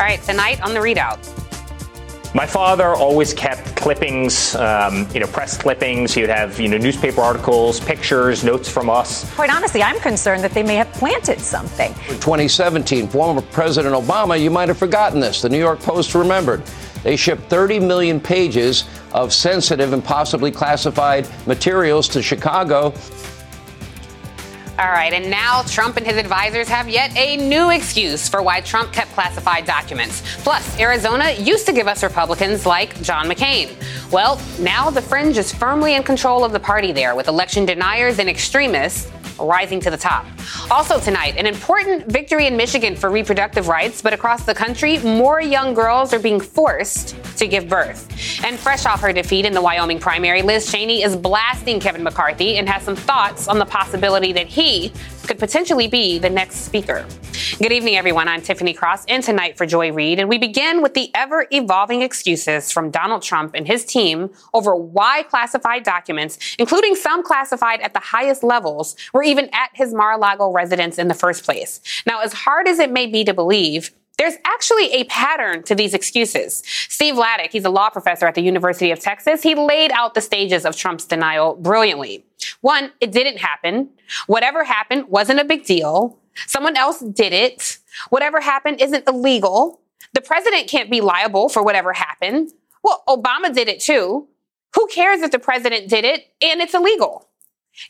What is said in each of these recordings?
All right, tonight on the ReidOut. My father always kept clippings, um, you know, press clippings. He would have, you know, newspaper articles, pictures, notes from us. Quite honestly, I'm concerned that they may have planted something. In 2017, former President Obama, you might have forgotten this, the New York Post remembered. They shipped 30 million pages of sensitive and possibly classified materials to Chicago all right, and now Trump and his advisors have yet a new excuse for why Trump kept classified documents. Plus, Arizona used to give us Republicans like John McCain. Well, now the fringe is firmly in control of the party there, with election deniers and extremists rising to the top. Also tonight, an important victory in Michigan for reproductive rights, but across the country, more young girls are being forced to give birth. And fresh off her defeat in the Wyoming primary, Liz Cheney is blasting Kevin McCarthy and has some thoughts on the possibility that he could potentially be the next speaker. Good evening, everyone. I'm Tiffany Cross, and tonight for Joy Reid, and we begin with the ever evolving excuses from Donald Trump and his team over why classified documents, including some classified at the highest levels, were even at his Mar-a-Lago residence in the first place. Now, as hard as it may be to believe, there's actually a pattern to these excuses. Steve Vladeck, he's a law professor at the University of Texas, he laid out the stages of Trump's denial brilliantly. One, it didn't happen. Whatever happened wasn't a big deal. Someone else did it. Whatever happened isn't illegal. The president can't be liable for whatever happened. Well, Obama did it too. Who cares if the president did it and it's illegal?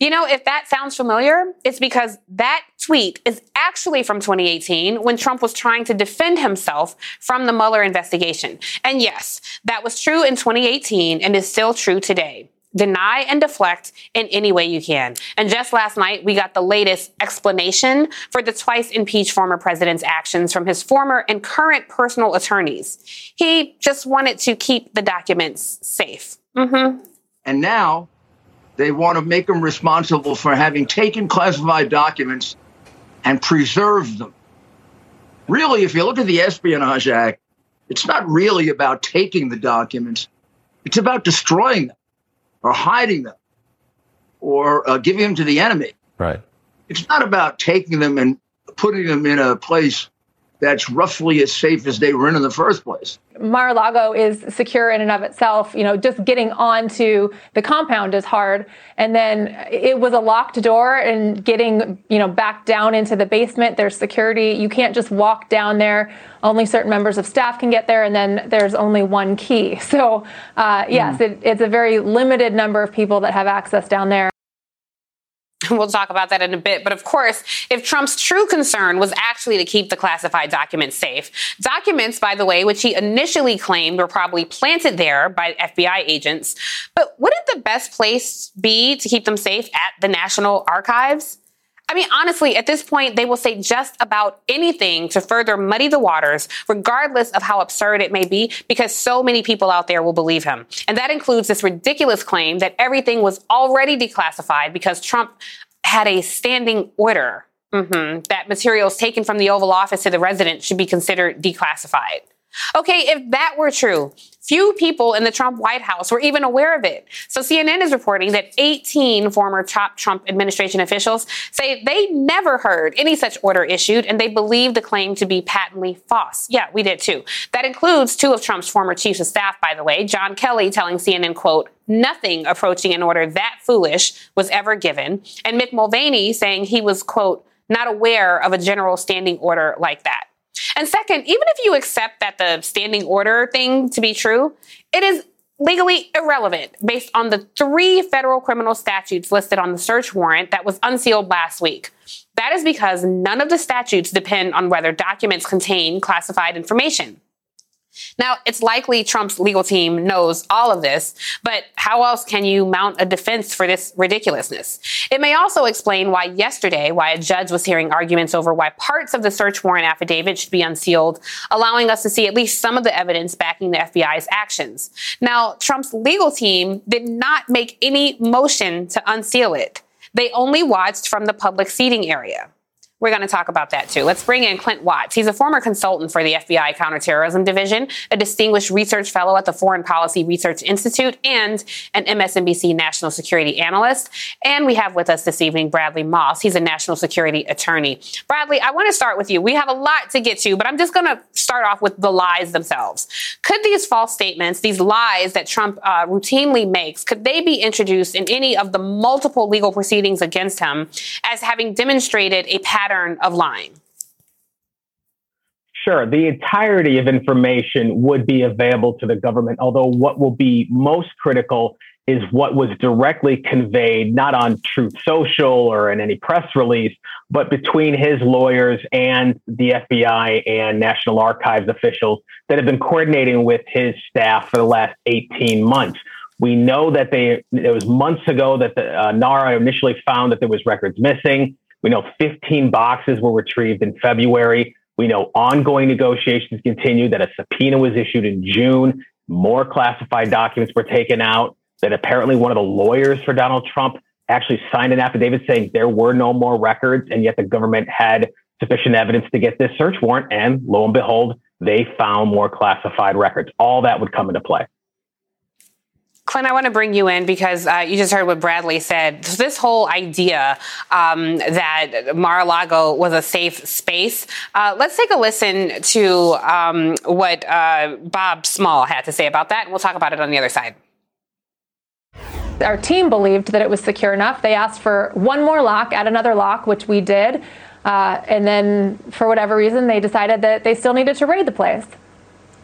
You know, if that sounds familiar, it's because that tweet is actually from 2018 when Trump was trying to defend himself from the Mueller investigation. And yes, that was true in 2018 and is still true today. Deny and deflect in any way you can. And just last night, we got the latest explanation for the twice impeached former president's actions from his former and current personal attorneys. He just wanted to keep the documents safe. Mm-hmm. And now they want to make them responsible for having taken classified documents and preserved them. Really, if you look at the Espionage Act, it's not really about taking the documents, it's about destroying them or hiding them or uh, giving them to the enemy. Right. It's not about taking them and putting them in a place that's roughly as safe as they were in in the first place. Mar-a-Lago is secure in and of itself. You know, just getting onto the compound is hard. And then it was a locked door and getting, you know, back down into the basement, there's security. You can't just walk down there. Only certain members of staff can get there. And then there's only one key. So, uh, yes, mm. it, it's a very limited number of people that have access down there. We'll talk about that in a bit. But of course, if Trump's true concern was actually to keep the classified documents safe, documents, by the way, which he initially claimed were probably planted there by FBI agents, but wouldn't the best place be to keep them safe at the National Archives? I mean, honestly, at this point, they will say just about anything to further muddy the waters, regardless of how absurd it may be, because so many people out there will believe him. And that includes this ridiculous claim that everything was already declassified because Trump had a standing order mm-hmm, that materials taken from the Oval Office to the residence should be considered declassified. Okay, if that were true, few people in the Trump White House were even aware of it. So CNN is reporting that 18 former top Trump administration officials say they never heard any such order issued and they believe the claim to be patently false. Yeah, we did too. That includes two of Trump's former chiefs of staff, by the way, John Kelly telling CNN, quote, nothing approaching an order that foolish was ever given, and Mick Mulvaney saying he was, quote, not aware of a general standing order like that. And second, even if you accept that the standing order thing to be true, it is legally irrelevant based on the three federal criminal statutes listed on the search warrant that was unsealed last week. That is because none of the statutes depend on whether documents contain classified information. Now, it's likely Trump's legal team knows all of this, but how else can you mount a defense for this ridiculousness? It may also explain why yesterday, why a judge was hearing arguments over why parts of the search warrant affidavit should be unsealed, allowing us to see at least some of the evidence backing the FBI's actions. Now, Trump's legal team did not make any motion to unseal it. They only watched from the public seating area. We're going to talk about that too. Let's bring in Clint Watts. He's a former consultant for the FBI Counterterrorism Division, a distinguished research fellow at the Foreign Policy Research Institute, and an MSNBC national security analyst. And we have with us this evening Bradley Moss. He's a national security attorney. Bradley, I want to start with you. We have a lot to get to, but I'm just going to start off with the lies themselves. Could these false statements, these lies that Trump uh, routinely makes, could they be introduced in any of the multiple legal proceedings against him as having demonstrated a pattern? Pattern of lying? Sure. The entirety of information would be available to the government, although what will be most critical is what was directly conveyed, not on Truth Social or in any press release, but between his lawyers and the FBI and National Archives officials that have been coordinating with his staff for the last 18 months. We know that they, it was months ago that the uh, NARA initially found that there was records missing. We know 15 boxes were retrieved in February. We know ongoing negotiations continue, that a subpoena was issued in June. More classified documents were taken out, that apparently one of the lawyers for Donald Trump actually signed an affidavit saying there were no more records, and yet the government had sufficient evidence to get this search warrant. And lo and behold, they found more classified records. All that would come into play. Clint, I want to bring you in because uh, you just heard what Bradley said. This whole idea um, that Mar-a-Lago was a safe space. Uh, let's take a listen to um, what uh, Bob Small had to say about that, and we'll talk about it on the other side. Our team believed that it was secure enough. They asked for one more lock, at another lock, which we did. Uh, and then, for whatever reason, they decided that they still needed to raid the place.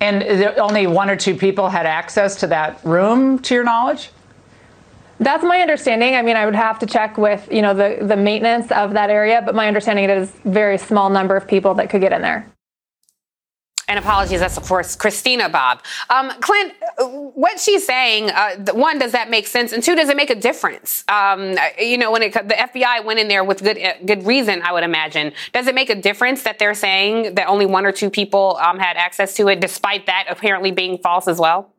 And only one or two people had access to that room, to your knowledge? That's my understanding. I mean, I would have to check with you know the the maintenance of that area, but my understanding it is very small number of people that could get in there. And apologies, that's of course Christina Bobb. Um, Clint, what she's saying, uh, one, does that make sense? And two, does it make a difference? Um, you know, when it, the FBI went in there with good uh, good reason, I would imagine. Does it make a difference that they're saying that only one or two people um, had access to it, despite that apparently being false as well?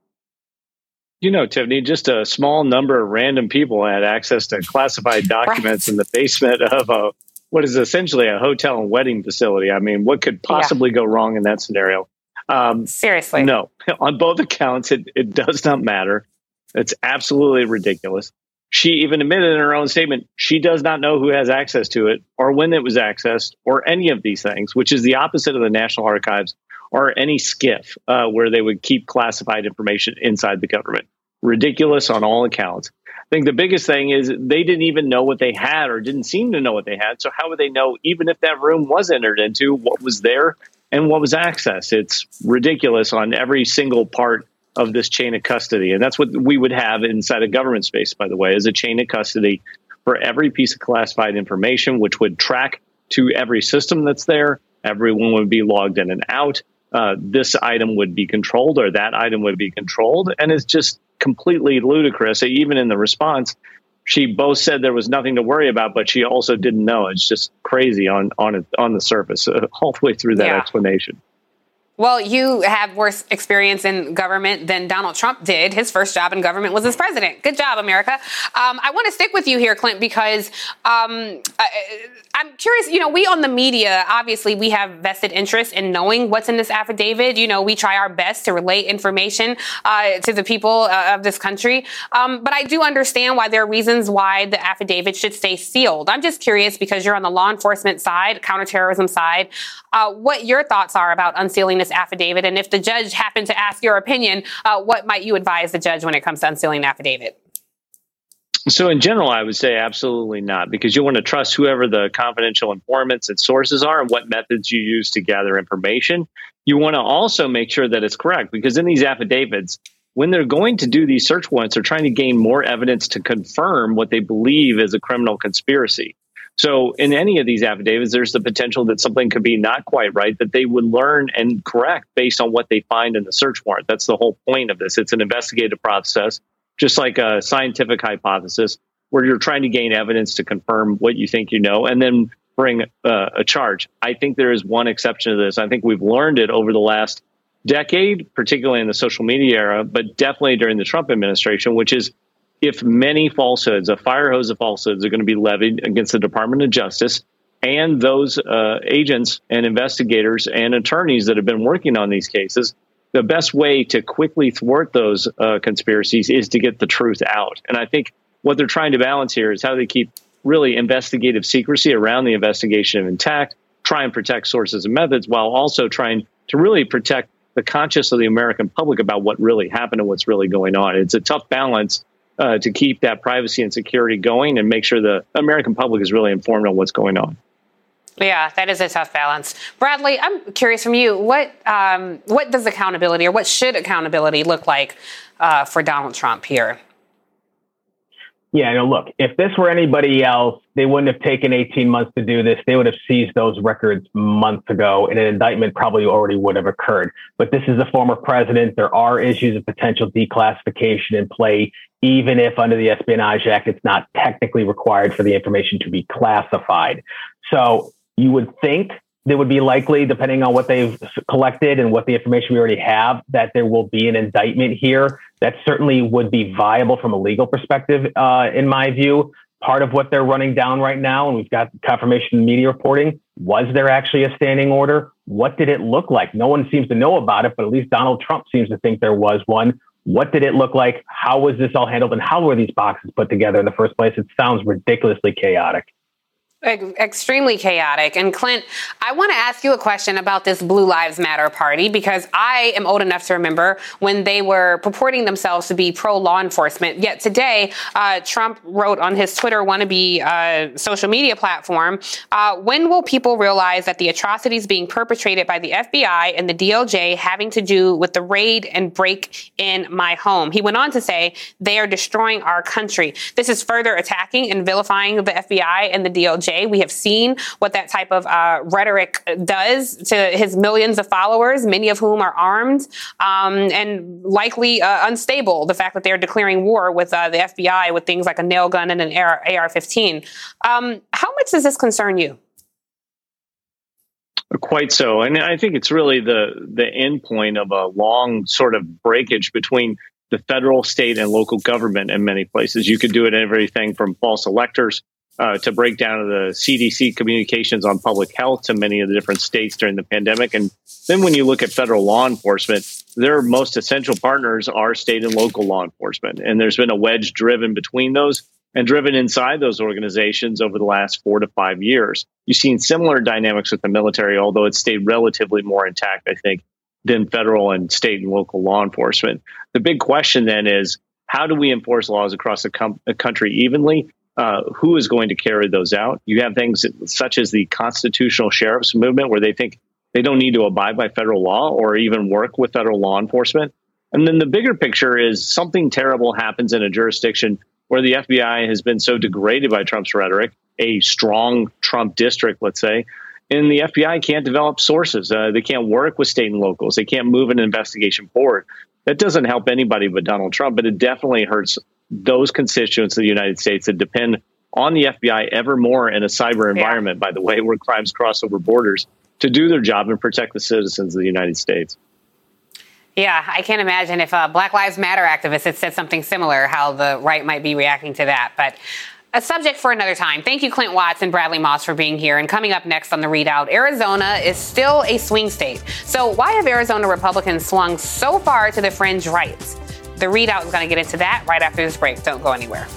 You know, Tiffany, just a small number of random people had access to classified documents right. in the basement of a what is essentially a hotel and wedding facility. I mean, what could possibly yeah. go wrong in that scenario? Um, Seriously. No, on both accounts, it, it does not matter. It's absolutely ridiculous. She even admitted in her own statement she does not know who has access to it or when it was accessed or any of these things, which is the opposite of the National Archives or any SCIF uh, where they would keep classified information inside the government. Ridiculous on all accounts. Think the biggest thing is they didn't even know what they had or didn't seem to know what they had. So how would they know, even if that room was entered into, what was there and what was accessed? It's ridiculous on every single part of this chain of custody. And that's what we would have inside a government space, by the way, is a chain of custody for every piece of classified information, which would track to every system that's there. Everyone would be logged in and out. Uh, this item would be controlled or that item would be controlled. And it's just completely ludicrous. Even in the response, she both said there was nothing to worry about, but she also didn't know. It's just crazy on on it, on the surface, uh, all the way through that yeah. explanation. Well, you have worse experience in government than Donald Trump did. His first job in government was as president. Good job, America. Um, I want to stick with you here, Clint, because um, I, I'm curious. You know, we on the media, obviously, we have vested interest in knowing what's in this affidavit. You know, we try our best to relay information uh, to the people uh, of this country. Um, but I do understand why there are reasons why the affidavit should stay sealed. I'm just curious because you're on the law enforcement side, counterterrorism side, uh, what your thoughts are about unsealing this affidavit. And if the judge happened to ask your opinion, uh, what might you advise the judge when it comes to unsealing an affidavit? So, in general, I would say absolutely not, because you want to trust whoever the confidential informants and sources are and what methods you use to gather information. You want to also make sure that it's correct, because in these affidavits, when they're going to do these search warrants, they're trying to gain more evidence to confirm what they believe is a criminal conspiracy. So, in any of these affidavits, there's the potential that something could be not quite right that they would learn and correct based on what they find in the search warrant. That's the whole point of this. It's an investigative process, just like a scientific hypothesis, where you're trying to gain evidence to confirm what you think you know and then bring uh, a charge. I think there is one exception to this. I think we've learned it over the last decade, particularly in the social media era, but definitely during the Trump administration, which is if many falsehoods, a fire hose of falsehoods, are going to be levied against the Department of Justice and those uh, agents and investigators and attorneys that have been working on these cases, the best way to quickly thwart those uh, conspiracies is to get the truth out. And I think what they're trying to balance here is how they keep really investigative secrecy around the investigation intact, try and protect sources and methods while also trying to really protect the conscience of the American public about what really happened and what's really going on. It's a tough balance uh, to keep that privacy and security going and make sure the American public is really informed on what's going on. Yeah, that is a tough balance. Bradley, I'm curious from you, what um, what does accountability or what should accountability look like uh, for Donald Trump here? Yeah, no, look, if this were anybody else, they wouldn't have taken 18 months to do this. They would have seized those records months ago, and an indictment probably already would have occurred. But this is a former president. There are issues of potential declassification in play, even if under the Espionage Act, it's not technically required for the information to be classified. So you would think there would be likely, depending on what they've collected and what the information we already have, that there will be an indictment here. That certainly would be viable from a legal perspective, uh, in my view. Part of what they're running down right now, and we've got confirmation in media reporting, was there actually a standing order? What did it look like? No one seems to know about it, but at least Donald Trump seems to think there was one. What did it look like? How was this all handled? And how were these boxes put together in the first place? It sounds ridiculously chaotic extremely chaotic. And Clint, I want to ask you a question about this Blue Lives Matter party because I am old enough to remember when they were purporting themselves to be pro law enforcement. Yet today, uh, Trump wrote on his Twitter wannabe uh, social media platform, uh, when will people realize that the atrocities being perpetrated by the FBI and the DOJ having to do with the raid and break in my home? He went on to say they are destroying our country. This is further attacking and vilifying the FBI and the DOJ we have seen what that type of uh, rhetoric does to his millions of followers, many of whom are armed um, and likely uh, unstable. The fact that they're declaring war with uh, the FBI with things like a nail gun and an AR 15. Um, how much does this concern you? Quite so, and I think it's really the the end point of a long sort of breakage between the federal, state, and local government in many places. You could do it in everything from false electors uh, to break down the CDC communications on public health to many of the different states during the pandemic. And then when you look at federal law enforcement, their most essential partners are state and local law enforcement. And there's been a wedge driven between those and driven inside those organizations over the last four to five years. You've seen similar dynamics with the military, although it's stayed relatively more intact, I think, than federal and state and local law enforcement. The big question then is how do we enforce laws across the, com- country evenly? Uh, who is going to carry those out. You have things such as the constitutional sheriffs movement, where they think they don't need to abide by federal law or even work with federal law enforcement. And then the bigger picture is something terrible happens in a jurisdiction where the FBI has been so degraded by Trump's rhetoric, a strong Trump district, let's say, and the FBI can't develop sources. Uh, they can't work with state and locals. They can't move an investigation forward. That doesn't help anybody but Donald Trump, but it definitely hurts those constituents of the United States that depend on the FBI ever more in a cyber environment, yeah. by the way, where crimes cross over borders to do their job and protect the citizens of the United States. Yeah, I can't imagine if a Black Lives Matter activist had said something similar, how the right might be reacting to that. But a subject for another time. Thank you, Clint Watts and Bradley Moss, for being here. And coming up next on the ReidOut, Arizona is still a swing state. So, why have Arizona Republicans swung so far to the fringe right? The ReidOut is going to get into that right after this break. Don't go anywhere.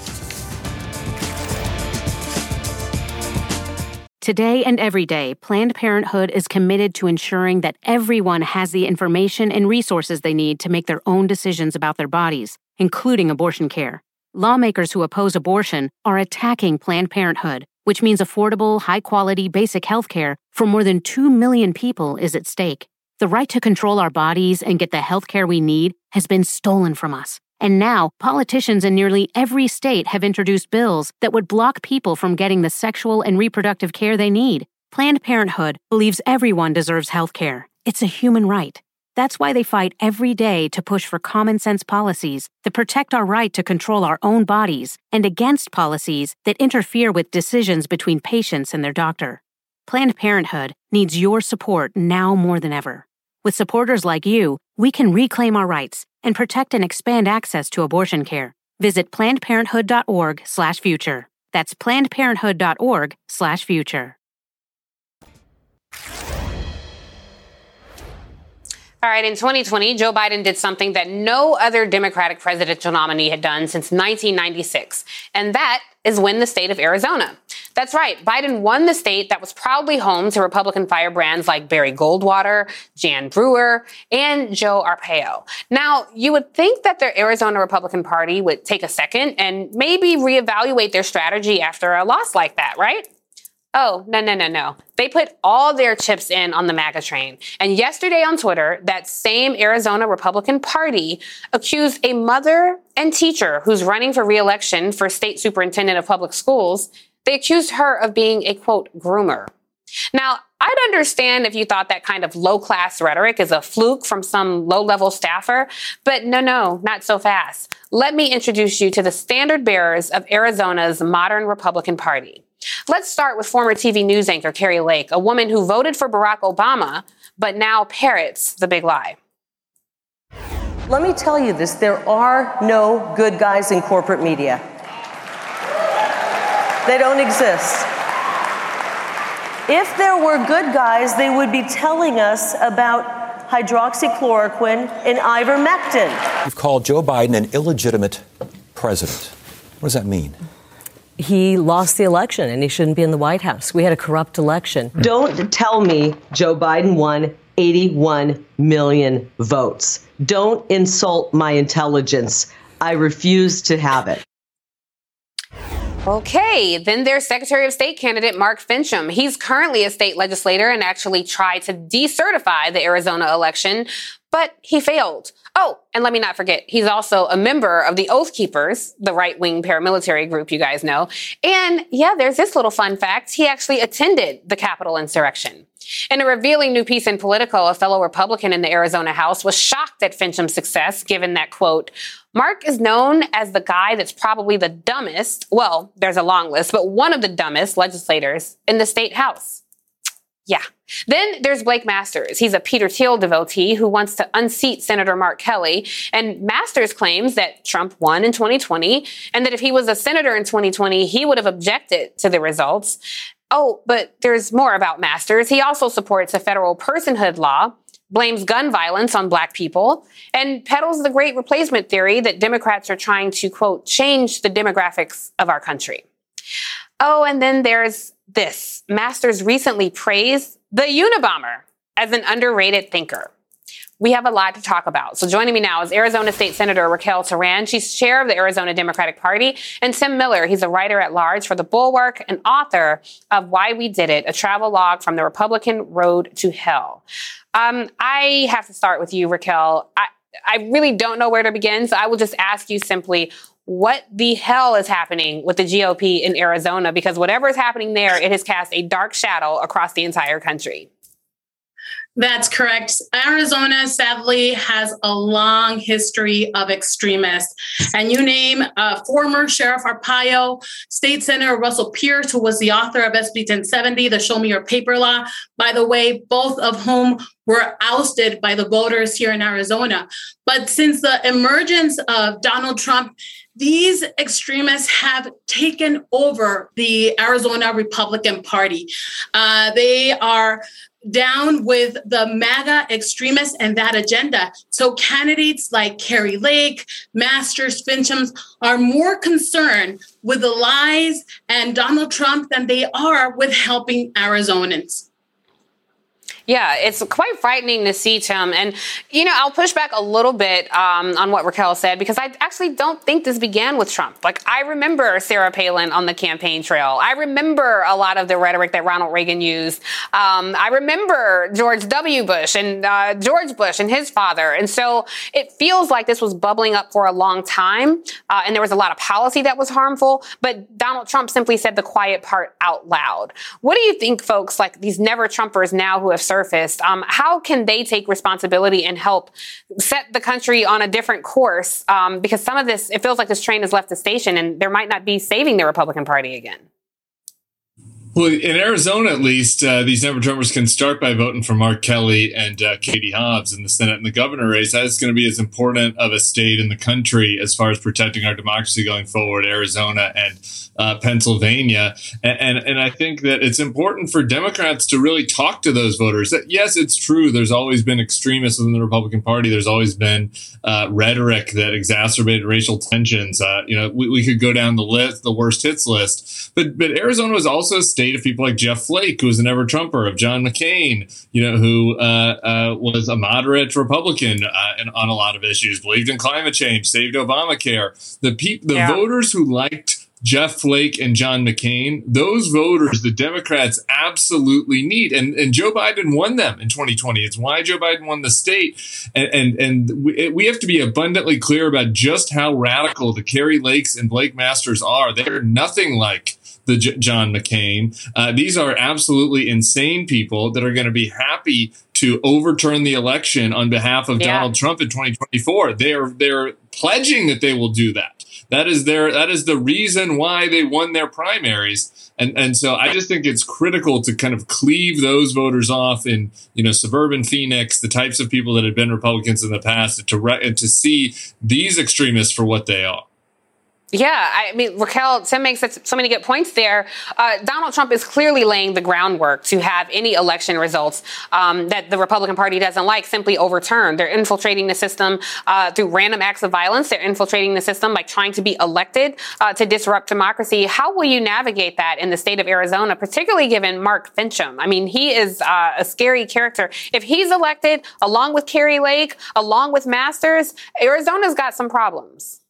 Today and every day, Planned Parenthood is committed to ensuring that everyone has the information and resources they need to make their own decisions about their bodies, including abortion care. Lawmakers who oppose abortion are attacking Planned Parenthood, which means affordable, high quality, basic health care for more than 2 million people is at stake. The right to control our bodies and get the health care we need has been stolen from us, And now, politicians in nearly every state have introduced bills that would block people from getting the sexual and reproductive care they need. Planned Parenthood believes everyone deserves health care. It's a human right. That's why they fight every day to push for common sense policies that protect our right to control our own bodies and against policies that interfere with decisions between patients and their doctor. Planned Parenthood needs your support now more than ever. With supporters like you, we can reclaim our rights and protect and expand access to abortion care. Visit plannedparenthood.org/future. That's plannedparenthood.org/future. All right, in 2020, Joe Biden did something that no other Democratic presidential nominee had done since 1996, and that is win the state of Arizona. That's right, Biden won the state that was proudly home to Republican firebrands like Barry Goldwater, Jan Brewer, and Joe Arpaio. Now, you would think that the Arizona Republican Party would take a second and maybe reevaluate their strategy after a loss like that, right? Oh, no, no, no, no. They put all their chips in on the MAGA train. And yesterday on Twitter, that same Arizona Republican Party accused a mother and teacher who's running for reelection for state superintendent of public schools. They accused her of being a quote groomer. Now, I'd understand if you thought that kind of low class rhetoric is a fluke from some low level staffer, but no, no, not so fast. Let me introduce you to the standard bearers of Arizona's modern Republican Party. Let's start with former TV news anchor Kari Lake, a woman who voted for Barack Obama, but now parrots the big lie. Let me tell you this there are no good guys in corporate media, they don't exist. If there were good guys, they would be telling us about hydroxychloroquine and ivermectin. You've called Joe Biden an illegitimate president. What does that mean? He lost the election and he shouldn't be in the White House. We had a corrupt election. Don't tell me Joe Biden won 81 million votes. Don't insult my intelligence. I refuse to have it. Okay, then there's Secretary of State candidate Mark Finchem. He's currently a state legislator and actually tried to decertify the Arizona election, but he failed. Oh, and let me not forget, he's also a member of the Oath Keepers, the right wing paramilitary group you guys know. And yeah, there's this little fun fact. He actually attended the Capitol insurrection. In a revealing new piece in Politico, a fellow Republican in the Arizona House was shocked at Finchem's success, given that, quote, Mark is known as the guy that's probably the dumbest, well, there's a long list, but one of the dumbest legislators in the state house. Yeah. Then there's Blake Masters. He's a Peter Thiel devotee who wants to unseat Senator Mark Kelly. And Masters claims that Trump won in 2020 and that if he was a senator in 2020, he would have objected to the results. Oh, but there's more about Masters. He also supports a federal personhood law, blames gun violence on black people, and peddles the great replacement theory that Democrats are trying to, quote, change the demographics of our country. Oh, and then there's this. Masters recently praised the Unabomber as an underrated thinker. We have a lot to talk about. So joining me now is Arizona State Senator Raquel Teran. She's chair of the Arizona Democratic Party. And Tim Miller, he's a writer at large for The Bulwark and author of Why We Did It, a travelogue from the Republican Road to Hell. Um, I have to start with you, Raquel. I, I really don't know where to begin, so I will just ask you simply, what the hell is happening with the GOP in Arizona? Because whatever is happening there, it has cast a dark shadow across the entire country. That's correct. Arizona, sadly, has a long history of extremists. And you name uh, former Sheriff Arpaio, State Senator Russell Pearce, who was the author of SB 1070, the Show Me Your Paper Law, by the way, both of whom were ousted by the voters here in Arizona. But since the emergence of Donald Trump, these extremists have taken over the Arizona Republican Party. Uh, they are down with the MAGA extremists and that agenda. So candidates like Kari Lake, Masters, Finchems are more concerned with the lies and Donald Trump than they are with helping Arizonans. Yeah, it's quite frightening to see, Tim. And, you know, I'll push back a little bit um, on what Raquel said because I actually don't think this began with Trump. Like, I remember Sarah Palin on the campaign trail. I remember a lot of the rhetoric that Ronald Reagan used. Um, I remember George W. Bush and uh, George Bush and his father. And so it feels like this was bubbling up for a long time. Uh, and there was a lot of policy that was harmful. But Donald Trump simply said the quiet part out loud. What do you think, folks, like these never Trumpers now who have served surfaced. Um, how can they take responsibility and help set the country on a different course? Um, because some of this, it feels like this train has left the station and there might not be saving the Republican Party again. Well, in Arizona, at least, uh, these never Trumpers can start by voting for Mark Kelly and uh, Katie Hobbs in the Senate and the governor race. That is going to be as important of a state in the country as far as protecting our democracy going forward. Arizona and uh, Pennsylvania, and, and, and I think that it's important for Democrats to really talk to those voters. That yes, it's true. There's always been extremists within the Republican Party. There's always been uh, rhetoric that exacerbated racial tensions. Uh, you know, we, we could go down the list, the worst hits list, but but Arizona was also a state of people like Jeff Flake, who was an ever Trumper, of John McCain, you know, who uh, uh, was a moderate Republican uh, on a lot of issues, believed in climate change, saved Obamacare. The pe- the yeah. voters who liked Jeff Flake and John McCain, those voters the Democrats absolutely need. And, and Joe Biden won them in 2020. It's why Joe Biden won the state. And, and, and we, we have to be abundantly clear about just how radical the Kari Lakes and Blake Masters are. They're nothing like the J- John McCain. Uh, these are absolutely insane people that are going to be happy to overturn the election on behalf of yeah. Donald Trump in 2024. They're they're pledging that they will do that. That is their that is the reason why they won their primaries. And and so I just think it's critical to kind of cleave those voters off in you know suburban Phoenix, the types of people that have been Republicans in the past, to re- and to see these extremists for what they are. Yeah, I mean, Raquel, Tim makes so many good points there. Uh, Donald Trump is clearly laying the groundwork to have any election results um, that the Republican Party doesn't like simply overturned. They're infiltrating the system uh, through random acts of violence. They're infiltrating the system by trying to be elected uh, to disrupt democracy. How will you navigate that in the state of Arizona, particularly given Mark Finchem? I mean, he is uh, a scary character. If he's elected, along with Kari Lake, along with Masters, Arizona's got some problems.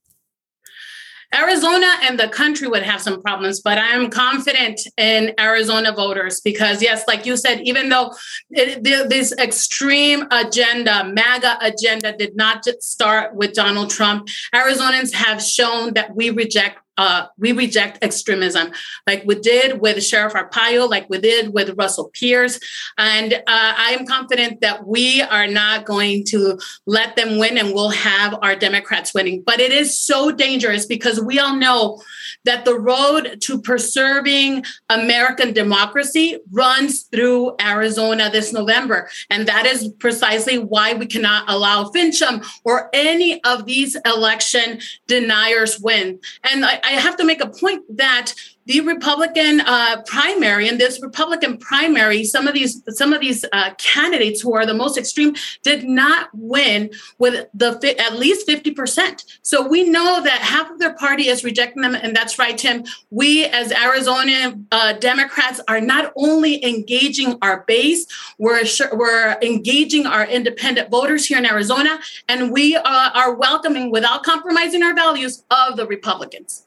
Arizona and the country would have some problems, but I am confident in Arizona voters because, yes, like you said, even though it, this extreme agenda, MAGA agenda, did not start with Donald Trump, Arizonans have shown that we reject uh, we reject extremism, like we did with Sheriff Arpaio, like we did with Russell Pearce. And uh, I am confident that we are not going to let them win and we'll have our Democrats winning. But it is so dangerous because we all know that the road to preserving American democracy runs through Arizona this November. And that is precisely why we cannot allow Finchem or any of these election deniers win. And I, I have to make a point that the Republican uh, primary and this Republican primary, some of these some of these uh, candidates who are the most extreme did not win with the at least fifty percent. So we know that half of their party is rejecting them, and that's right, Tim. We as Arizona uh, Democrats are not only engaging our base, we're we're engaging our independent voters here in Arizona, and we uh, are welcoming without compromising our values of the Republicans.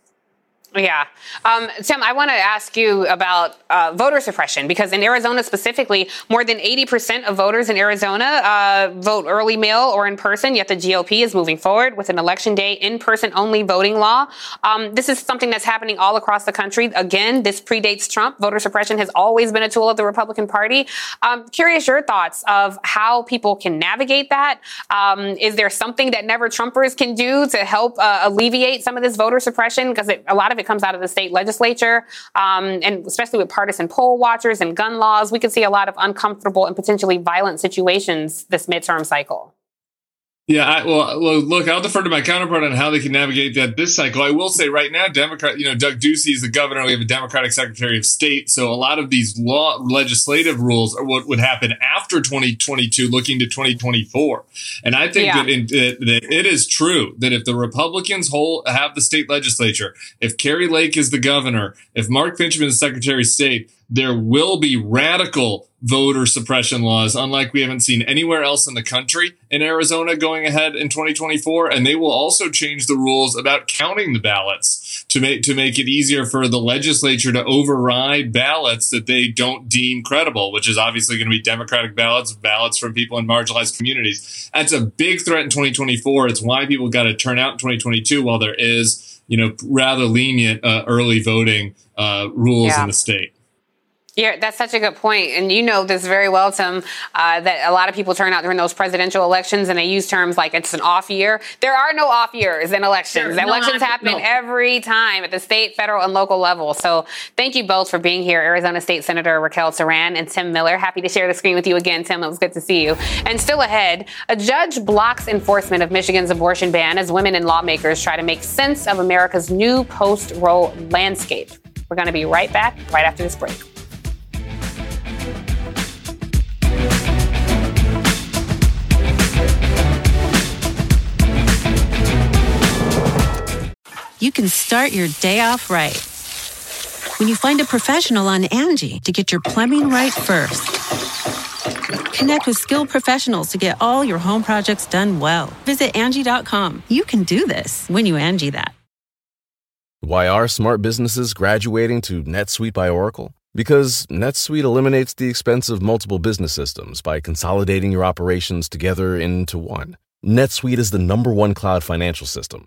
Yeah. Um, Tim, I want to ask you about uh, voter suppression because in Arizona specifically, more than 80% of voters in Arizona uh, vote early mail or in person, yet the GOP is moving forward with an election day in person only voting law. Um, this is something that's happening all across the country. Again, this predates Trump. Voter suppression has always been a tool of the Republican Party. Um, curious your thoughts of how people can navigate that. Um, is there something that never Trumpers can do to help uh, alleviate some of this voter suppression? Because a lot of it comes out of the state legislature, um, and especially with partisan poll watchers and gun laws, we could see a lot of uncomfortable and potentially violent situations this midterm cycle. Yeah, I, well, well, look, I'll defer to my counterpart on how they can navigate that this cycle. I will say right now, Democrat, you know, Doug Ducey is the governor. We have a Democratic Secretary of State, so a lot of these law legislative rules are what would happen after 2022, looking to 2024. And I think yeah. that, in, that, it is true that if the Republicans hold, have the state legislature, if Kari Lake is the governor, if Mark Finchem is the Secretary of State, there will be radical voter suppression laws, unlike we haven't seen anywhere else in the country in Arizona going ahead in 2024. And they will also change the rules about counting the ballots to make to make it easier for the legislature to override ballots that they don't deem credible, which is obviously going to be Democratic ballots, ballots from people in marginalized communities. That's a big threat in 2024. It's why people got to turn out in 2022 while there is, you know, rather lenient uh, early voting uh, rules yeah. in the state. Yeah, that's such a good point. And you know this very well, Tim, uh, that a lot of people turn out during those presidential elections and they use terms like it's an off year. There are no off years in elections. Elections no, happen no. every time at the state, federal, and local level. So thank you both for being here. Arizona State Senator Raquel Teran and Tim Miller. Happy to share the screen with you again, Tim. It was good to see you. And still ahead, a judge blocks enforcement of Michigan's abortion ban as women and lawmakers try to make sense of America's new post Roe landscape. We're going to be right back right after this break. You can start your day off right. When you find a professional on Angie to get your plumbing right first. Connect with skilled professionals to get all your home projects done well. Visit Angie.com. You can do this when you Angie that. Why are smart businesses graduating to NetSuite by Oracle? Because NetSuite eliminates the expense of multiple business systems by consolidating your operations together into one. NetSuite is the number one cloud financial system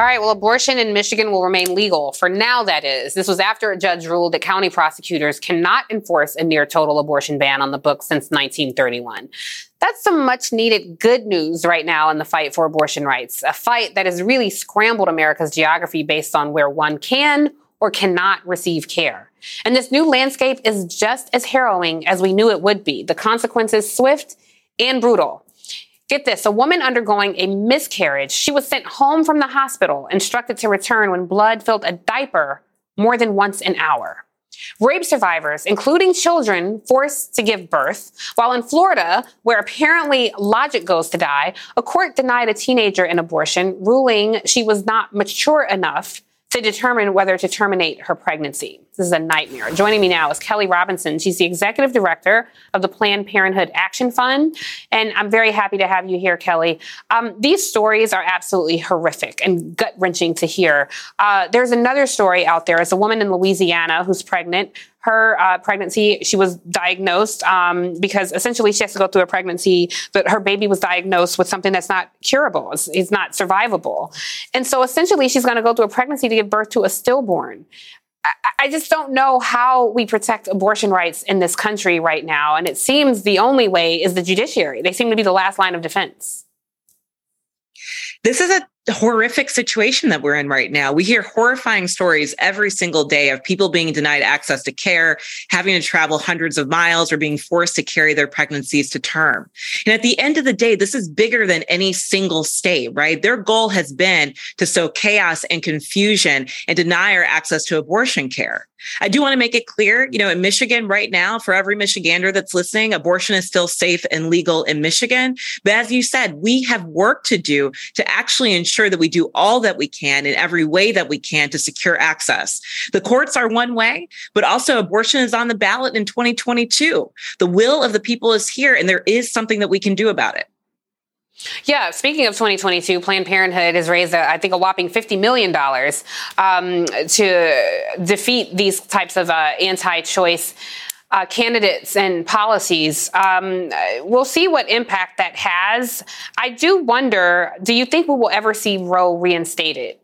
All right, well, abortion in Michigan will remain legal. For now, that is. This was after a judge ruled that county prosecutors cannot enforce a near total abortion ban on the books since 1931. That's some much needed good news right now in the fight for abortion rights, a fight that has really scrambled America's geography based on where one can or cannot receive care. And this new landscape is just as harrowing as we knew it would be. The consequences swift and brutal. Get this a woman undergoing a miscarriage. She was sent home from the hospital, instructed to return when blood filled a diaper more than once an hour. Rape survivors, including children, forced to give birth. While in Florida, where apparently logic goes to die, a court denied a teenager an abortion, ruling she was not mature enough to determine whether to terminate her pregnancy. This is a nightmare. Joining me now is Kelly Robinson. She's the executive director of the Planned Parenthood Action Fund. And I'm very happy to have you here, Kelly. Um, these stories are absolutely horrific and gut wrenching to hear. Uh, there's another story out there. It's a woman in Louisiana who's pregnant her uh, pregnancy, she was diagnosed um, because essentially she has to go through a pregnancy, but her baby was diagnosed with something that's not curable. It's, it's not survivable. And so essentially she's going to go through a pregnancy to give birth to a stillborn. I, I just don't know how we protect abortion rights in this country right now. And it seems the only way is the judiciary. They seem to be the last line of defense. This is a horrific situation that we're in right now. We hear horrifying stories every single day of people being denied access to care, having to travel hundreds of miles, or being forced to carry their pregnancies to term. And at the end of the day, this is bigger than any single state, right? Their goal has been to sow chaos and confusion and deny our access to abortion care. I do want to make it clear, you know, in Michigan right now, for every Michigander that's listening, abortion is still safe and legal in Michigan. But as you said, we have work to do to actually ensure that we do all that we can in every way that we can to secure access. The courts are one way, but also abortion is on the ballot in 2022. The will of the people is here, and there is something that we can do about it. Yeah, speaking of 2022, Planned Parenthood has raised, I think, a whopping $50 million um, to defeat these types of uh, anti choice uh, candidates and policies. Um, we'll see what impact that has. I do wonder do you think we will ever see Roe reinstated?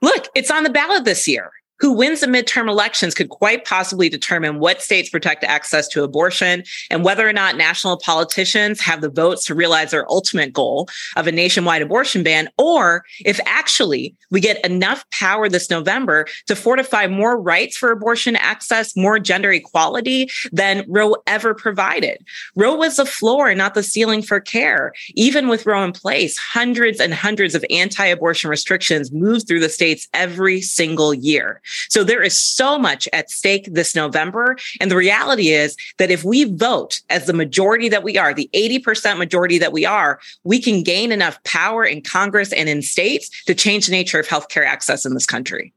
Look, it's on the ballot this year who wins the midterm elections could quite possibly determine what states protect access to abortion and whether or not national politicians have the votes to realize their ultimate goal of a nationwide abortion ban, or if actually we get enough power this November to fortify more rights for abortion access, more gender equality than Roe ever provided. Roe was the floor, not the ceiling for care. Even with Roe in place, hundreds and hundreds of anti abortion restrictions move through the states every single year. So there is so much at stake this November. And the reality is that if we vote as the majority that we are, the 80% majority that we are, we can gain enough power in Congress and in states to change the nature of healthcare access in this country.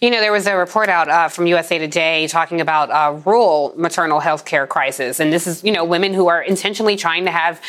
You know, there was a report out uh, from USA Today talking about uh, rural maternal health care crisis. And this is, you know, women who are intentionally trying to have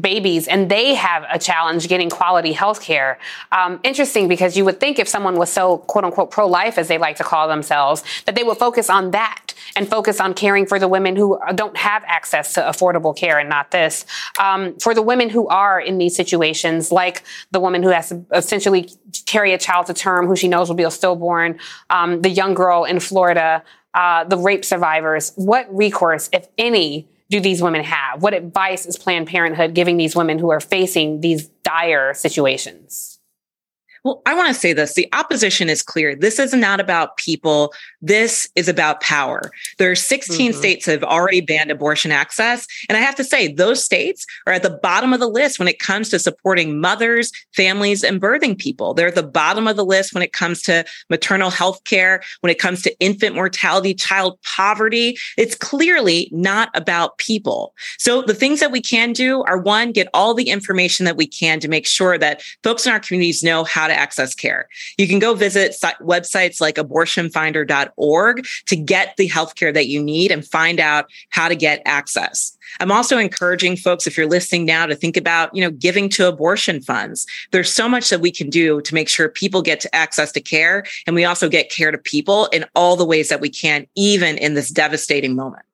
babies and they have a challenge getting quality health care. Um, interesting because you would think if someone was so, quote unquote, pro life, as they like to call themselves, that they would focus on that and focus on caring for the women who don't have access to affordable care and not this. Um, for the women who are in these situations, like the woman who has to essentially carry a child to term who she knows will be a stillborn, um, the young girl in Florida, uh, the rape survivors. What recourse, if any, do these women have? What advice is Planned Parenthood giving these women who are facing these dire situations? Well, I want to say this. The opposition is clear. This is not about people. This is about power. There are 16 mm-hmm. states that have already banned abortion access. And I have to say, those states are at the bottom of the list when it comes to supporting mothers, families, and birthing people. They're at the bottom of the list when it comes to maternal health care, when it comes to infant mortality, child poverty. It's clearly not about people. So the things that we can do are one, get all the information that we can to make sure that folks in our communities know how to to access care. You can go visit websites like abortionfinder.org to get the healthcare that you need and find out how to get access. I'm also encouraging folks, if you're listening now, to think about, you know, giving to abortion funds. There's so much that we can do to make sure people get to access to care. And we also get care to people in all the ways that we can, even in this devastating moment.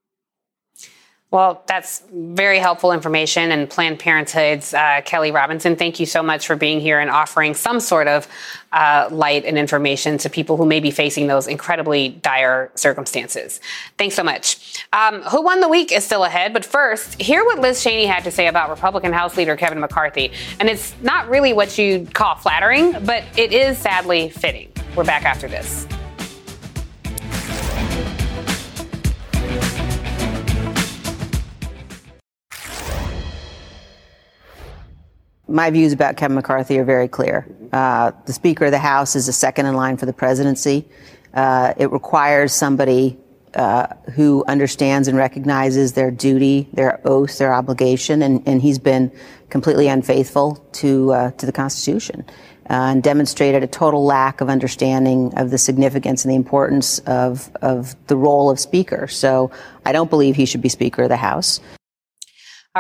Well, that's very helpful information. And Planned Parenthood's uh, Kelly Robinson, thank you so much for being here and offering some sort of uh, light and information to people who may be facing those incredibly dire circumstances. Thanks so much. Um, who won the week is still ahead, but first, hear what Liz Cheney had to say about Republican House Leader Kevin McCarthy. And it's not really what you'd call flattering, but it is sadly fitting. We're back after this. My views about Kevin McCarthy are very clear. Uh, the Speaker of the House is a second in line for the presidency. Uh, it requires somebody uh, who understands and recognizes their duty, their oath, their obligation, and, and he's been completely unfaithful to uh, to the Constitution uh, and demonstrated a total lack of understanding of the significance and the importance of of the role of Speaker. So I don't believe he should be Speaker of the House.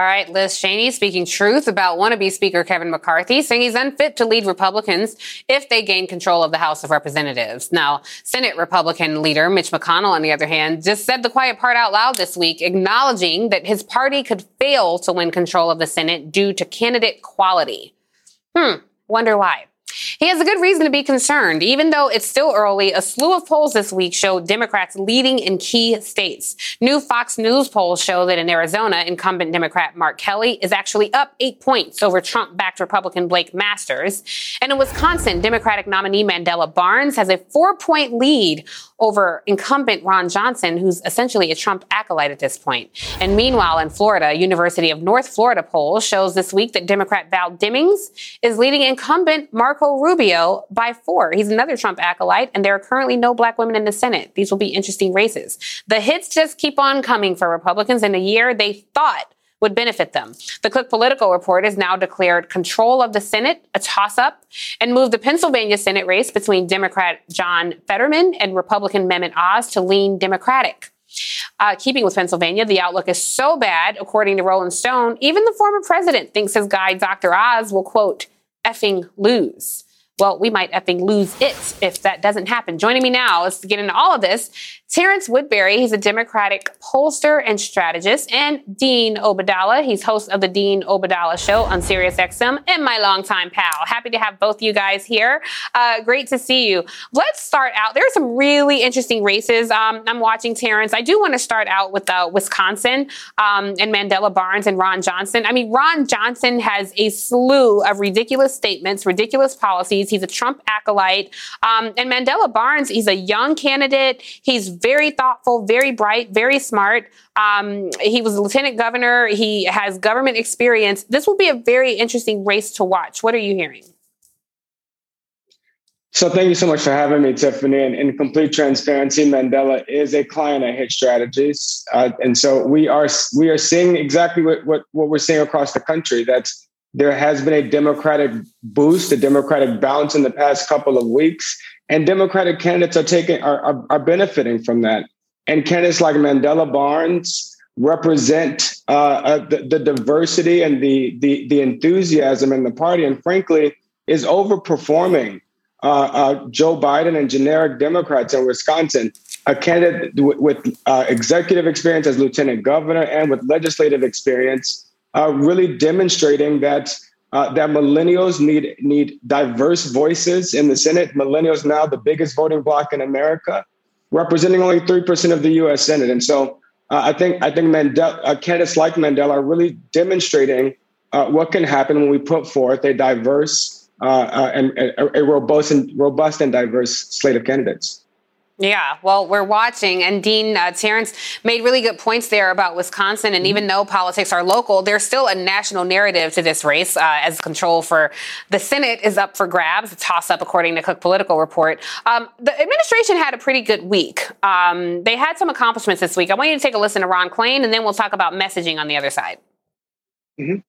All right, Liz Cheney speaking truth about wannabe Speaker Kevin McCarthy, saying he's unfit to lead Republicans if they gain control of the House of Representatives. Now, Senate Republican leader Mitch McConnell, on the other hand, just said the quiet part out loud this week, acknowledging that his party could fail to win control of the Senate due to candidate quality. Hmm, wonder why. He has a good reason to be concerned. Even though it's still early, a slew of polls this week show Democrats leading in key states. New Fox News polls show that in Arizona, incumbent Democrat Mark Kelly is actually up eight points over Trump backed Republican Blake Masters. And in Wisconsin, Democratic nominee Mandela Barnes has a four point lead over incumbent Ron Johnson, who's essentially a Trump acolyte at this point. And meanwhile, in Florida, University of North Florida poll shows this week that Democrat Val Demings is leading incumbent Marco Rubio by four. He's another Trump acolyte, and there are currently no black women in the Senate. These will be interesting races. The hits just keep on coming for Republicans in a year they thought would benefit them. The Cook Political report has now declared control of the Senate a toss up and moved the Pennsylvania Senate race between Democrat John Fetterman and Republican Mehmet Oz to lean Democratic. Uh, keeping with Pennsylvania, the outlook is so bad, according to Rolling Stone, even the former president thinks his guy, Dr. Oz, will, quote, effing lose. Well, we might effing lose it if that doesn't happen. Joining me now is to get into all of this Terrence Woodbury, he's a Democratic pollster and strategist, and Dean Obeidallah. He's host of the Dean Obeidallah Show on SiriusXM, and my longtime pal. Happy to have both you guys here. Uh, great to see you. Let's start out. There are some really interesting races. Um, I'm watching Terrence. I do want to start out with uh, Wisconsin um, and Mandela Barnes and Ron Johnson. I mean, Ron Johnson has a slew of ridiculous statements, ridiculous policies. He's a Trump acolyte. Um, and Mandela Barnes, he's a young candidate. He's very thoughtful, very bright, very smart. Um, he was lieutenant governor. He has government experience. This will be a very interesting race to watch. What are you hearing? So thank you so much for having me, Tiffany. And in complete transparency, Mandela is a client at Hit Strategies, uh, and so we are we are seeing exactly what, what what we're seeing across the country. That's there has been a democratic boost, a democratic bounce in the past couple of weeks, and Democratic candidates are taking are, are, are benefiting from that. And candidates like Mandela Barnes represent uh, uh, the, the, diversity and the, the the enthusiasm in the party, and frankly, is overperforming uh, uh Joe Biden and generic Democrats in Wisconsin. A candidate w- with uh, executive experience as lieutenant governor and with legislative experience, uh, really demonstrating that uh, that millennials need need diverse voices in the Senate. Millennials now the biggest voting bloc in America, representing only three percent of the U.S. Senate. And so uh, I think I think Mandela, uh, candidates like Mandela are really demonstrating uh, what can happen when we put forth a diverse uh, uh, and a, a robust and robust and diverse slate of candidates. Yeah, well, we're watching, and Dean uh, Terrence made really good points there about Wisconsin. And mm-hmm. even though politics are local, there's still a national narrative to this race, uh, as control for the Senate is up for grabs, a toss up, according to Cook Political Report. Um, the administration had a pretty good week. Um, they had some accomplishments this week. I want you to take a listen to Ron Klain, and then we'll talk about messaging on the other side. Mm-hmm.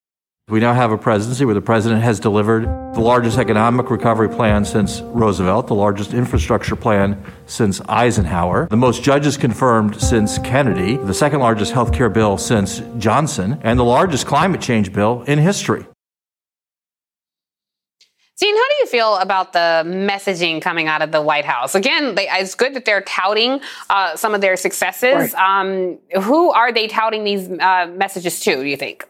We now have a presidency where the president has delivered the largest economic recovery plan since Roosevelt, the largest infrastructure plan since Eisenhower, the most judges confirmed since Kennedy, the second largest health care bill since Johnson, and the largest climate change bill in history. Dean, how do you feel about the messaging coming out of the White House? Again, they, it's good that they're touting uh, some of their successes. Right. Um, who are they touting these uh, messages to, do you think?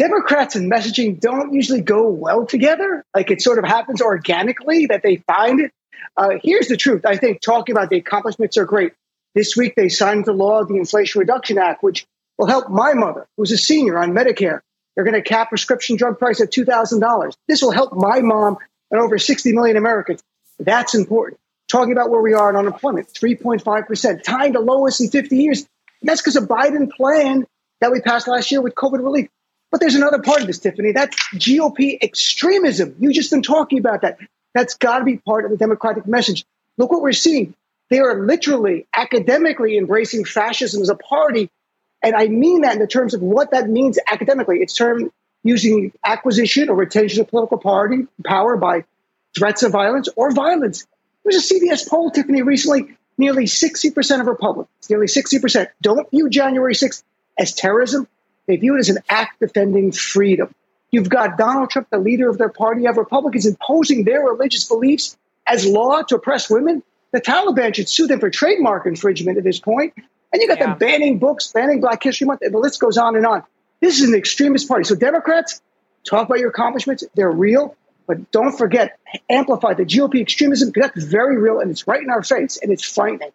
Democrats and messaging don't usually go well together. Like it sort of happens organically that they find it. Uh, here's the truth. I think talking about the accomplishments are great. This week they signed the law, the Inflation Reduction Act, which will help my mother, who's a senior on Medicare. They're going to cap prescription drug price at $2,000. This will help my mom and over 60 million Americans. That's important. Talking about where we are on unemployment, 3.5%, tying the lowest in 50 years. That's because of Biden plan that we passed last year with COVID relief. But there's another part of this, Tiffany. That's GOP extremism. You just been talking about that. That's got to be part of the Democratic message. Look what we're seeing. They are literally academically embracing fascism as a party. And I mean that in the terms of what that means academically. It's term using acquisition or retention of political party power by threats of violence or violence. There was a CBS poll, Tiffany, recently. Nearly 60% of Republicans, nearly 60%, don't view January 6th as terrorism they view it as an act defending freedom. You've got Donald Trump, the leader of their party, you have Republicans imposing their religious beliefs as law to oppress women. The Taliban should sue them for trademark infringement at this point. And you got yeah. them banning books, banning Black History Month, and the list goes on and on. This is an extremist party. So Democrats, talk about your accomplishments. They're real, but don't forget, amplify the GOP extremism because that's very real and it's right in our face and it's frightening.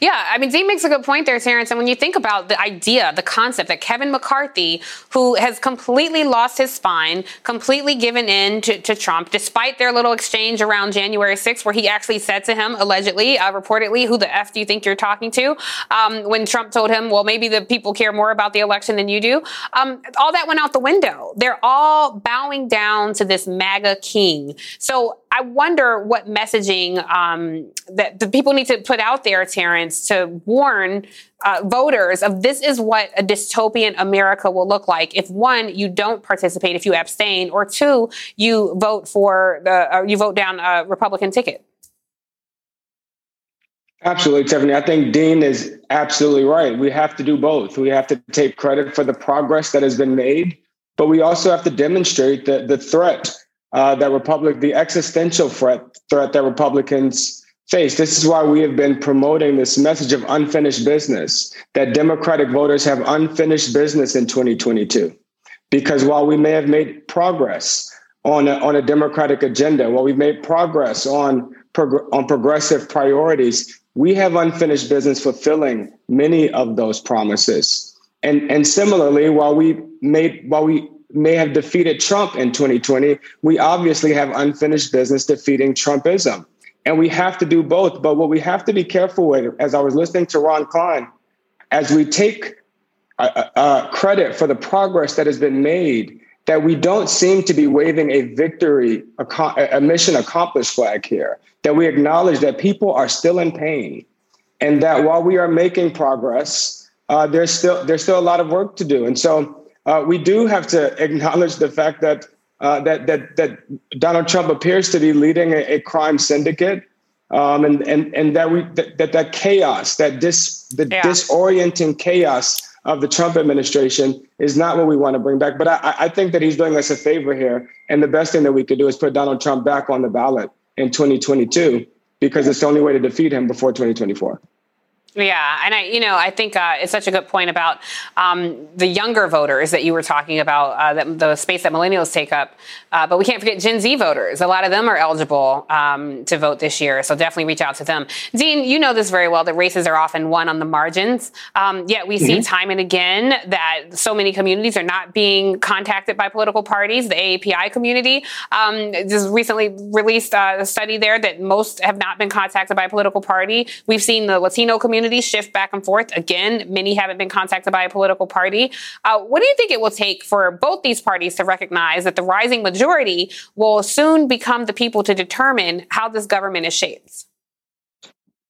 Yeah, I mean, Dean makes a good point there, Terrence. And when you think about the idea, the concept that Kevin McCarthy, who has completely lost his spine, completely given in to, to Trump, despite their little exchange around January 6th, where he actually said to him, allegedly, uh, reportedly, who the F do you think you're talking to? Um, when Trump told him, well, maybe the people care more about the election than you do. Um, all that went out the window. They're all bowing down to this MAGA king. So I wonder what messaging um, that the people need to put out there, Terrence, to warn uh, voters of this is what a dystopian America will look like if one, you don't participate, if you abstain, or two, you vote for the uh, you vote down a Republican ticket. Absolutely, Tiffany. I think Dean is absolutely right. We have to do both. We have to take credit for the progress that has been made, but we also have to demonstrate the, the threat uh, that Republic, the existential threat threat that Republicans face. This is why we have been promoting this message of unfinished business. That Democratic voters have unfinished business in 2022, because while we may have made progress on a, on a Democratic agenda, while we've made progress on prog- on progressive priorities, we have unfinished business fulfilling many of those promises. And and similarly, while we made while we may have defeated Trump in 2020, we obviously have unfinished business defeating Trumpism. And we have to do both. But what we have to be careful with, as I was listening to Ron Klain, as we take uh, uh, credit for the progress that has been made, that we don't seem to be waving a victory, a, a mission accomplished flag here, that we acknowledge that people are still in pain. And that while we are making progress, uh, there's still there's still a lot of work to do. And so uh, we do have to acknowledge the fact that uh, that that that Donald Trump appears to be leading a, a crime syndicate, um, and and and that we that that, that chaos, that dis the yeah. disorienting chaos of the Trump administration is not what we want to bring back. But I, I think that he's doing us a favor here, and the best thing that we could do is put Donald Trump back on the ballot in 2022 because it's the only way to defeat him before 2024. Yeah, and I, you know, I think uh, it's such a good point about um, the younger voters that you were talking about, uh, that the space that millennials take up. Uh, but we can't forget Gen Z voters. A lot of them are eligible um, to vote this year, so definitely reach out to them. Dean, you know this very well. That races are often won on the margins. Um, yet we mm-hmm. see time and again that so many communities are not being contacted by political parties. The AAPI community um, just recently released uh, a study there that most have not been contacted by a political party. We've seen the Latino community shift back and forth. Again, many haven't been contacted by a political party. Uh, what do you think it will take for both these parties to recognize that the rising majority will soon become the people to determine how this government is shaped?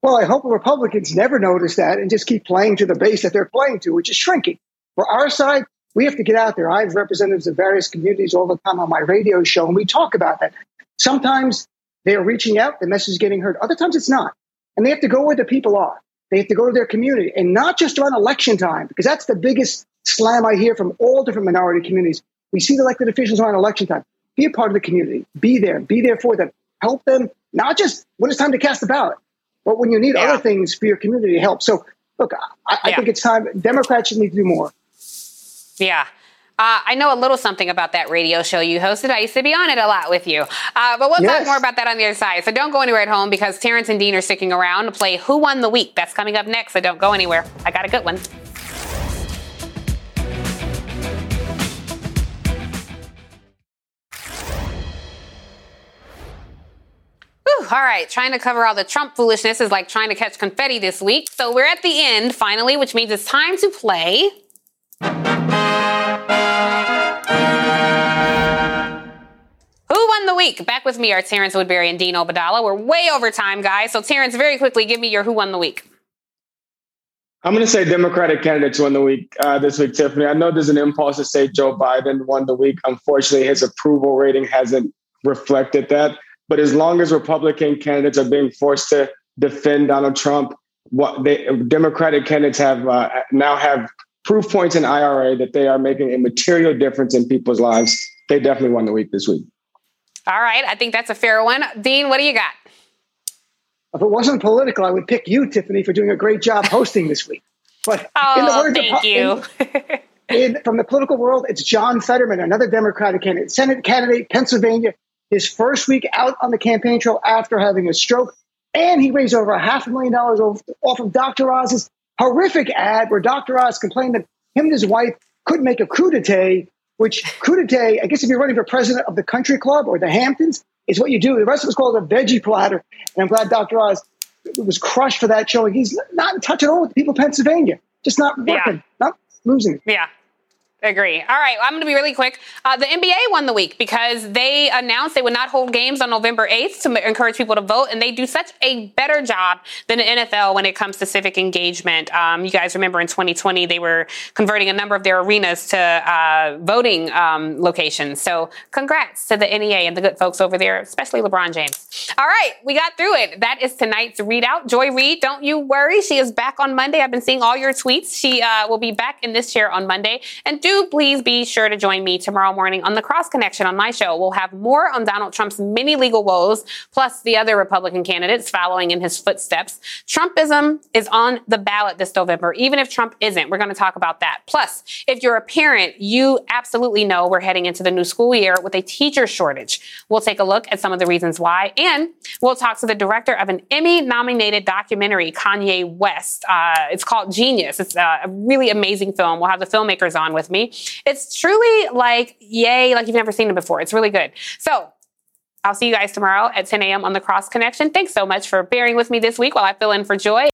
Well, I hope Republicans never notice that and just keep playing to the base that they're playing to, which is shrinking. For our side, we have to get out there. I have representatives of various communities all the time on my radio show, and we talk about that. Sometimes they are reaching out, the message is getting heard. Other times it's not. And they have to go where the people are. They have to go to their community and not just around election time, because that's the biggest slam I hear from all different minority communities. We see the elected officials around election time. Be a part of the community. Be there. Be there for them. Help them, not just when it's time to cast the ballot, but when you need yeah. other things for your community to help. So, look, I, I yeah. think it's time. Democrats should need to do more. Yeah. Uh, I know a little something about that radio show you hosted. I used to be on it a lot with you. Uh, but we'll yes. talk more about that on the other side. So don't go anywhere at home because Terrence and Dean are sticking around to play Who Won the Week. That's coming up next, so don't go anywhere. I got a good one. Whew, all right, trying to cover all the Trump foolishness is like trying to catch confetti this week. So we're at the end finally, which means it's time to play. Who won the week? Back with me are Terrence Woodbury and Dean Obeidallah. We're way over time, guys. So, Terrence, very quickly, give me your who won the week. I'm going to say Democratic candidates won the week uh, this week, Tiffany. I know there's an impulse to say Joe Biden won the week. Unfortunately, his approval rating hasn't reflected that. But as long as Republican candidates are being forced to defend Donald Trump, what they, Democratic candidates have uh, now have proof points in IRA that they are making a material difference in people's lives. They definitely won the week this week. All right. I think that's a fair one. Dean, what do you got? If it wasn't political, I would pick you, Tiffany, for doing a great job hosting this week. But oh, in the words thank of, you. in, in, from the political world, it's John Fetterman, another Democratic candidate, Senate candidate, Pennsylvania. His first week out on the campaign trail after having a stroke, and he raised over a half a million dollars off of Dr. Oz's horrific ad where Dr. Oz complained that him and his wife couldn't make a crudité which crudité, I guess if you're running for president of the country club or the Hamptons, is what you do. The rest of it's called a veggie platter. And I'm glad Dr. Oz was crushed for that showing. He's not in touch at all with the people of Pennsylvania. Just not working, yeah. not losing. Yeah. Agree. All right, I'm going to be really quick. Uh, the NBA won the week because they announced they would not hold games on November 8th to encourage people to vote, and they do such a better job than the NFL when it comes to civic engagement. Um, you guys remember in 2020 they were converting a number of their arenas to uh, voting um, locations. So, congrats to the NBA and the good folks over there, especially LeBron James. All right, we got through it. That is tonight's ReidOut. Joy Reid, don't you worry, she is back on Monday. I've been seeing all your tweets. She uh, will be back in this chair on Monday, and do Please be sure to join me tomorrow morning on the Cross Connection on my show. We'll have more on Donald Trump's many legal woes, plus the other Republican candidates following in his footsteps. Trumpism is on the ballot this November, even if Trump isn't. We're going to talk about that. Plus, if you're a parent, you absolutely know we're heading into the new school year with a teacher shortage. We'll take a look at some of the reasons why, and we'll talk to the director of an Emmy nominated documentary, Kanye West. Uh, it's called Genius. It's uh, a really amazing film. We'll have the filmmakers on with me. It's truly like, yay, like you've never seen it before. It's really good. So, I'll see you guys tomorrow at 10 a.m. on the Cross Connection. Thanks so much for bearing with me this week while I fill in for Joy.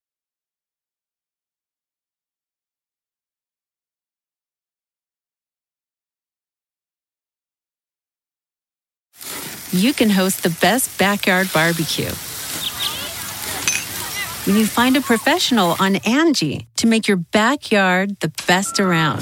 You can host the best backyard barbecue when you find a professional on Angie to make your backyard the best around.